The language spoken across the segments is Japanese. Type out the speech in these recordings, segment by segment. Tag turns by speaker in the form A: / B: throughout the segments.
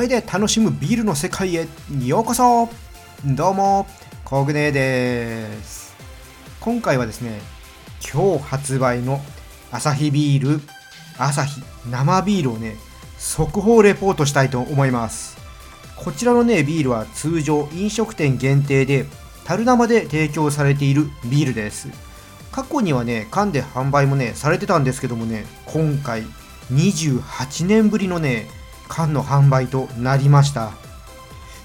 A: 声で楽しむビールの世界へようこそ。どうもコグネです。今回はですね今日発売のアサヒビールアサヒ生ビールをね速報レポートしたいと思います。こちらのねビールは通常飲食店限定で樽生で提供されているビールです。過去にはね缶で販売もねされてたんですけどもね今回28年ぶりのね缶の販売となりました。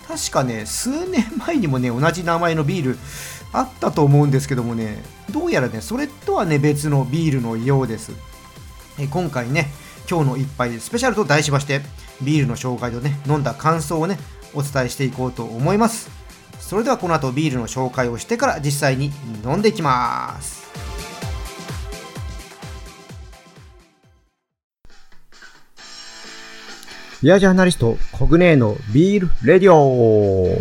A: 確かね数年前にもね同じ名前のビールあったと思うんですけどもねどうやらねそれとはね別のビールのようです。え今回ね今日の一杯スペシャルと題しましてビールの紹介とね飲んだ感想をねお伝えしていこうと思います。それではこの後ビールの紹介をしてから実際に飲んでいきます。ビアジャーナリストコグネーのビールレディオ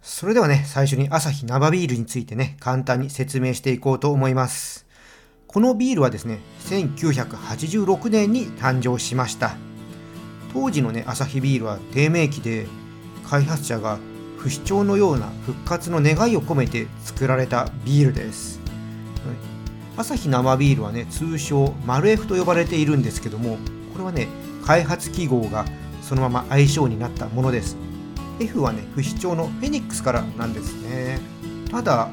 A: それではね、最初にアサヒ生ビールについてね、簡単に説明していこうと思います。このビールはですね、1986年に誕生しました。当時のね、アサヒビールは低迷期で、開発者が不死鳥のような復活の願いを込めて作られたビールです。アサヒ生ビールはね、通称マルエフと呼ばれているんですけども、これはね、開発記号がそのまま愛称になったものです。F はね、不死鳥のフェニックスからなんですね。ただ、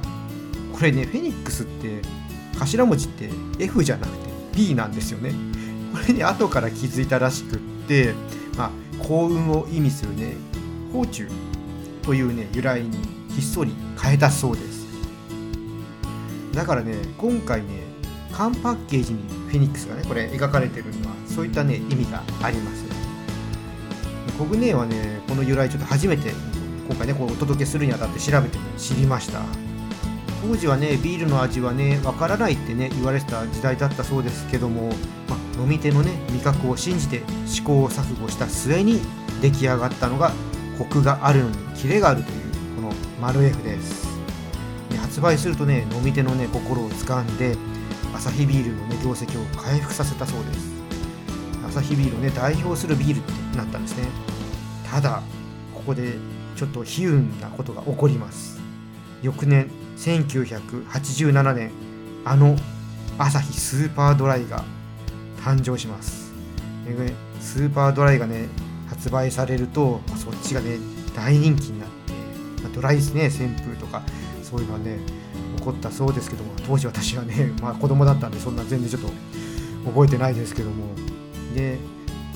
A: これね、フェニックスって頭文字って F じゃなくて B なんですよね。これね、後から気づいたらしくって、まあ、幸運を意味するね、フォーチューというね、由来にひっそり変えたそうです。だからね、今回ね、缶パッケージにフェニックスがね、これ描かれてるのは、そういったね、意味があります。コグネはねこの由来ちょっと初めて今回ねこうお届けするにあたって調べて、ね、知りました当時はねビールの味はねわからないってね言われてた時代だったそうですけども、ま、飲み手のね味覚を信じて試行錯誤した末に出来上がったのがコクがあるのにキレがあるというこのマルエフです発売するとね飲み手のね心を掴んでアサヒビールのね業績を回復させたそうです。アサヒビールをね代表するビールってなったんですね。ただここでちょっと悲運なことが起こります。翌年1987年あのアサヒスーパードライが誕生します。スーパードライがね発売されるとそっちがね大人気になって、ドライですね旋風とか。そういうのはね起こったそうですけども当時私はね、まあ、子供だったんでそんな全然ちょっと覚えてないですけども。で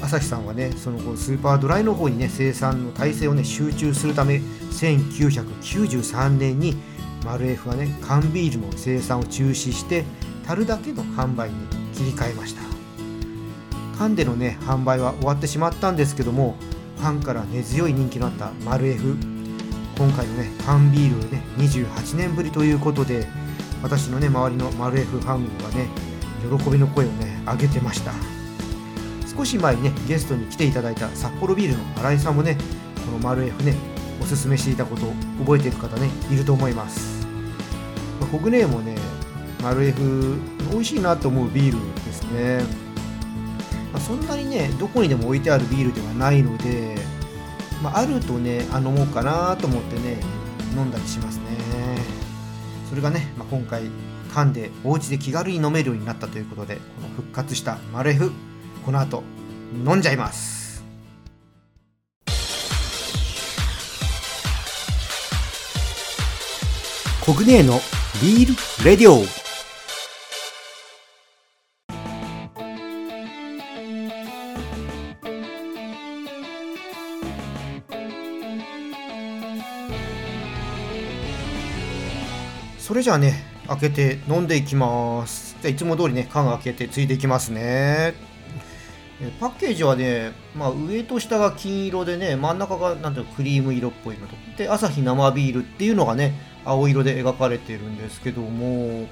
A: 朝日さんはねその後スーパードライの方にね生産の体制をね集中するため1993年にマルエフはね缶ビールの生産を中止して樽だけの販売に切り替えました。缶でのね販売は終わってしまったんですけどもファンから根強い人気のあったマルエフ今回のね缶ビールをね28年ぶりということで私のね周りのマルエフファンがね喜びの声をね上げてました。少し前にねゲストに来ていただいた札幌ビールの新井さんもねこのマルエフねおすすめしていたことを覚えている方ねいると思います、まあ、コグネーもねマルエフ美味しいなと思うビールですね、ま、そんなにねどこにでも置いてあるビールではないので、まあ、あるとねあ飲もうかなと思ってね飲んだりしますね。それがね、まあ、今回缶でお家で気軽に飲めるようになったということでこの復活したマルエフこの後飲んじゃいます。コグネーのビールレディオ。それじゃあね開けて飲んでいきますじゃいつも通りね缶開けてついていきますねパッケージはね、まあ、上と下が金色でね、真ん中がなんていうクリーム色っぽいのと。で、アサヒ生ビールっていうのがね、青色で描かれてるんですけども、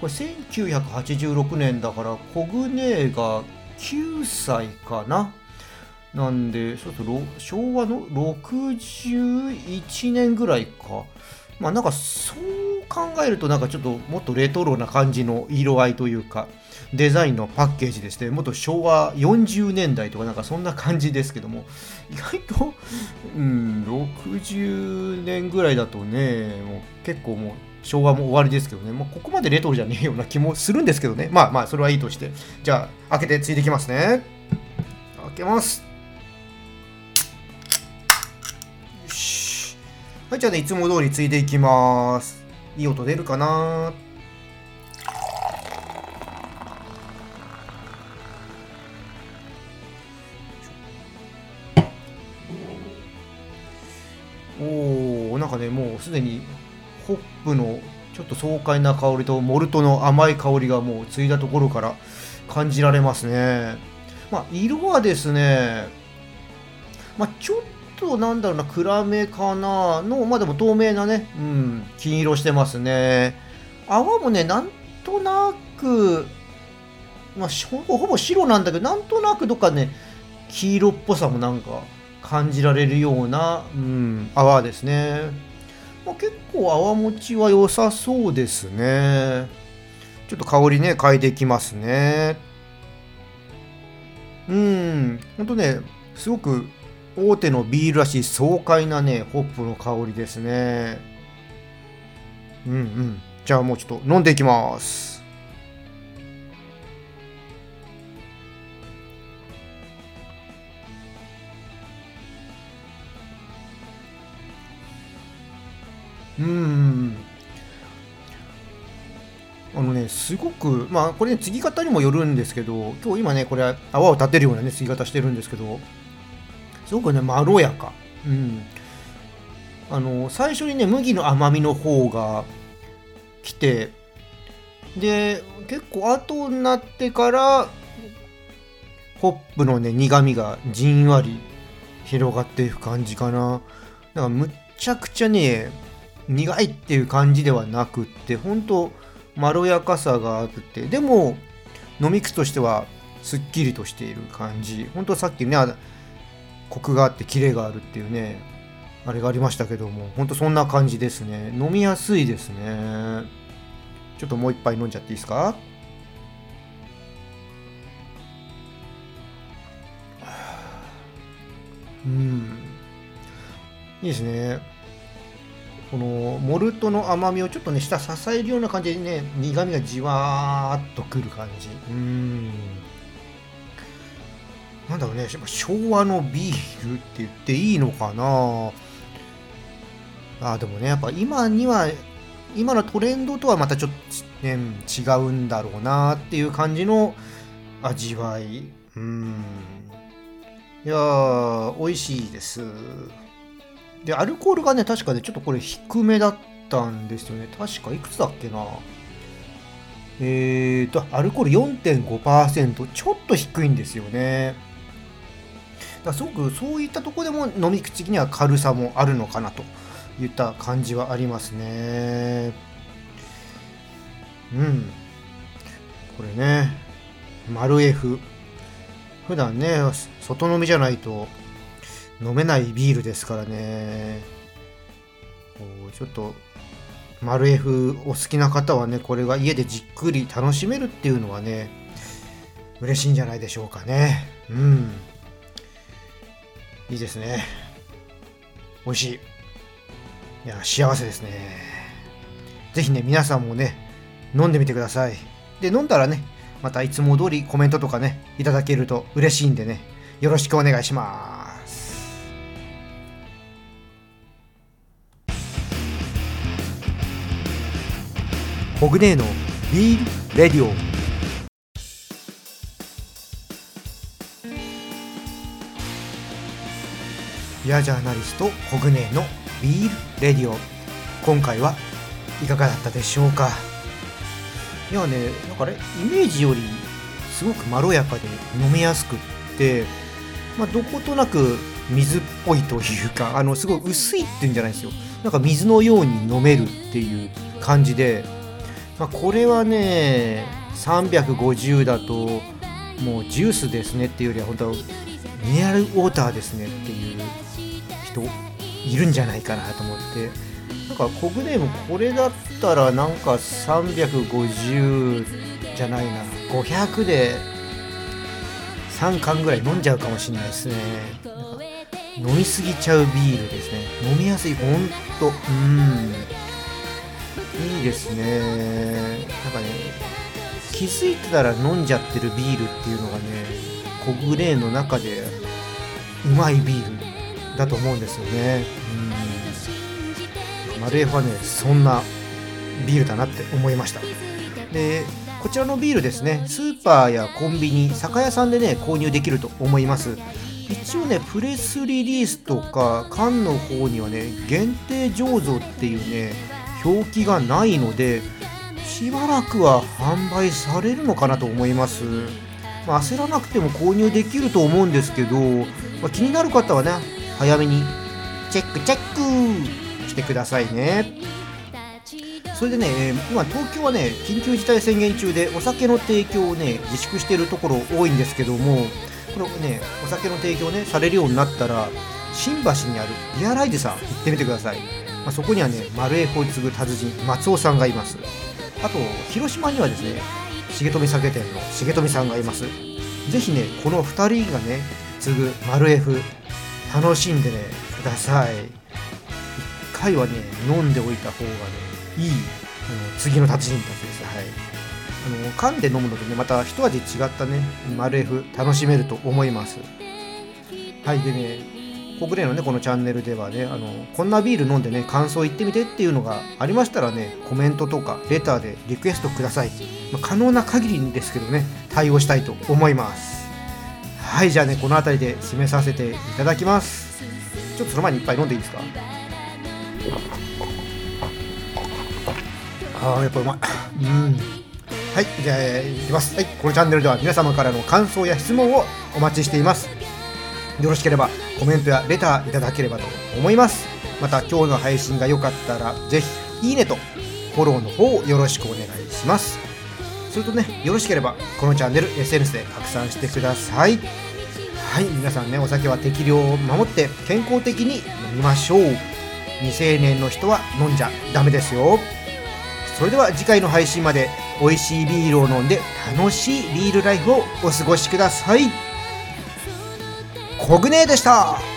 A: これ1986年だから、コグネが9歳かな。なんで、そうすると昭和の61年ぐらいか。まあなんかそう考えるとなんかちょっともっとレトロな感じの色合いというかデザインのパッケージですねもっと昭和40年代とかなんかそんな感じですけども意外と、うん、60年ぐらいだとねもう結構もう昭和も終わりですけどね、もうここまでレトロじゃねえような気もするんですけどね。まあまあ、それはいいとして。じゃあ、開けてついていきますね。開けます。はい、じゃあね、いつも通りついていきます。いい音出るかな？おおなんかねもうすでにホップのちょっと爽快な香りとモルトの甘い香りがもうついたところから感じられますね。まあ、色はですね、まあ、ちょっとなんだろうな、暗めかなの、まあでも透明なね、うん、金色してますね。泡もね、なんとなく、まあ、ほぼ白なんだけど、なんとなくどっかね、黄色っぽさもなんか感じられるような、うん、泡ですね。まあ、結構泡持ちは良さそうですね。ちょっと香りね、変えていきますね。うん、ほんとね、すごく大手のビールらしい爽快なね、ホップの香りですね。うんうん。じゃあもうちょっと飲んでいきます。うんあのねすごくまあこれね継ぎ方にもよるんですけど今日今ねこれ泡を立てるようなね継ぎ方してるんですけどすごくねまろやか。うん。あの最初にね麦の甘みの方が来てで結構後になってからホップのね苦みがじんわり広がっていく感じかな。だからむっちゃくちゃね苦いっていう感じではなくって本当まろやかさがあって。でも飲み口としてはすっきりとしている感じ。本当さっきねコクがあってキレがあるっていうねあれがありましたけども本当そんな感じですね。飲みやすいですね。ちょっともう一杯飲んじゃっていいですか？うん。いいですね。このモルトの甘みをちょっとね下支えるような感じでね苦みがじわーっとくる感じ。うん。なんだろうね昭和のビールって言っていいのかな？あでもねやっぱ今には今のトレンドとはまたちょっと、ね、違うんだろうなっていう感じの味わいうんいやー美味しいですで、アルコールがね、確かね、ちょっとこれ低めだったんですよね。確かいくつだっけな？えーと、アルコール4.5%、ちょっと低いんですよね。だすごくそういったとこでも飲み口には軽さもあるのかなといった感じはありますね。うん。これね、丸 F。普段ね、外飲みじゃないと飲めないビールですからねちょっとマルエフお好きな方はねこれが家でじっくり楽しめるっていうのはね嬉しいんじゃないでしょうかねうんいいですね。美味しい。いや幸せですね。是非ね皆さんもね飲んでみてください。で飲んだらねまたいつも通りコメントとかねいただけると嬉しいんでねよろしくお願いします。コグネーのビールレディオ。ビアジャーナリストコグネのビールレディオ。今回はいかがだったでしょうか？いやねなんかねイメージよりすごくまろやかで飲みやすくってまあ、どことなく水っぽいというか あのすごい薄いっていうんじゃないですよ。なんか水のように飲めるっていう感じでまあ、これはね350だともうジュースですねっていうよりは本当ミネラルウォーターですねっていう人いるんじゃないかなと思って。なんかコグネもこれだったらなんか350じゃないな。500で3缶ぐらい飲んじゃうかもしれないですね。飲みすぎちゃうビールですね。飲みやすい。ほんと。うん。いいですね。なんかね気づいてたら飲んじゃってるビールっていうのがねコグレーの中でうまいビールだと思うんですよね。うん。マルエフはねそんなビールだなって思いました。でこちらのビールですねスーパーやコンビニ酒屋さんでね購入できると思います。一応ねプレスリリースとか缶の方にはね限定醸造っていうね表記がないのでしばらくは販売されるのかなと思います、まあ、焦らなくても購入できると思うんですけど、まあ、気になる方はね早めにチェックチェックしてくださいねそれでね、今東京はね、緊急事態宣言中でお酒の提供をね、自粛しているところ多いんですけども、これね、お酒の提供ね、されるようになったら、新橋にあるリアライズさん行ってみてください。まあ、そこにはね、丸江ホイツグ達人、松尾さんがいます。あと、広島にはですね、重富酒店の重富さんがいます。ぜひね、この2人がね、継ぐ丸 F、楽しんでね、ください。1回はね、飲んでおいた方がね、いいあの次の達人たちです。はい。あの缶で飲むのとね、また一味違ったね、マルエフ楽しめると思います。はい、でね、国連のね、このチャンネルではね、あのこんなビール飲んでね、感想言ってみてっていうのがありましたらね、コメントとかレターでリクエストください。まあ、可能な限りですけどね、対応したいと思います。はい、じゃあね、この辺りで締めさせていただきます。ちょっとその前に一杯飲んでいいですか？ああやっぱうまいうんはいじゃあいきますはいこのチャンネルでは皆様からの感想や質問をお待ちしていますよろしければコメントやレターいただければと思います。また今日の配信が良かったらぜひいいねとフォローの方をよろしくお願いします。それとねよろしければこのチャンネル SNS で拡散してください。はい皆さんねお酒は適量を守って健康的に飲みましょう。未成年の人は飲んじゃダメですよ。それでは次回の配信まで美味しいビールを飲んで楽しいビールライフをお過ごしください。コグネでした。